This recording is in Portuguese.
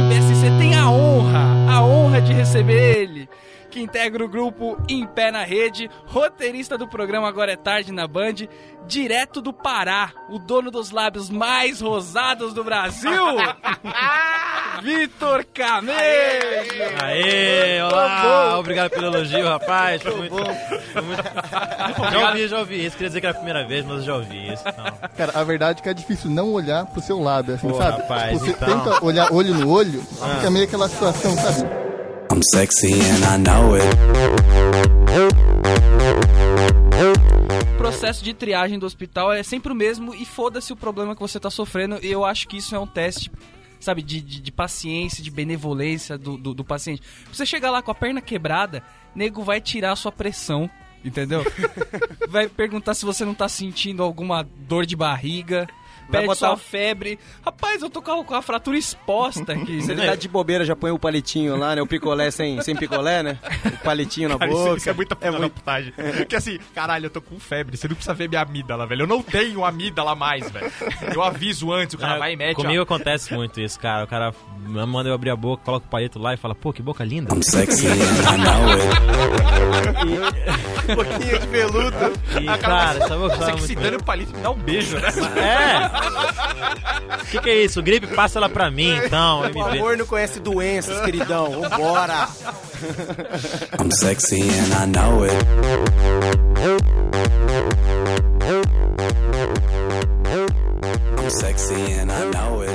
o BSC tem a honra, a honra de receber ele, que integra o grupo Em Pé na Rede, roteirista do programa Agora é Tarde na Band, direto do Pará, o dono dos lábios mais rosados do Brasil. Vitor Camejo! Aê, olá, obrigado pelo elogio, rapaz. Foi muito, foi muito... Já ouvi, já ouvi isso. Queria dizer que era a primeira vez, mas eu já ouvi isso. Então. Cara, a verdade é que é difícil não olhar pro seu lábio, assim, Pô, sabe? rapaz, você então. tenta olhar olho no olho, fica meio aquela situação, sabe? I'm sexy and I know it. O processo de triagem do hospital é sempre o mesmo e foda-se o problema que você tá sofrendo. E eu acho que isso é um teste, sabe, de, de, de paciência, de benevolência do, do, do paciente. Você chegar lá com a perna quebrada, nego vai tirar a sua pressão, entendeu? vai perguntar se você não tá sentindo alguma dor de barriga. Pede botar sua febre. Rapaz, eu tô com a, com a fratura exposta aqui. Se ele tá de bobeira, já põe o palitinho lá, né? O picolé sem, sem picolé, né? O palitinho na Cara, boca. isso, isso é muita É muito- putagem. Porque assim, caralho, eu tô com febre, você não precisa ver minha amígdala, velho. Eu não tenho amígdala mais, velho. Eu aviso antes, o cara É, vai e mete. Comigo ó. acontece muito isso, cara. O cara manda eu abrir a boca, coloca o palito lá e fala, pô, que boca linda. I'm sexy. Um pouquinho de veludo. E, cara, essa boca que se dane o palito me dá um beijo, né? É! O que, que é isso? Gripe passa ela pra mim, então. O MB. amor não conhece doenças, queridão. Vambora. I'm sexy and I know it. I'm sexy and I know it.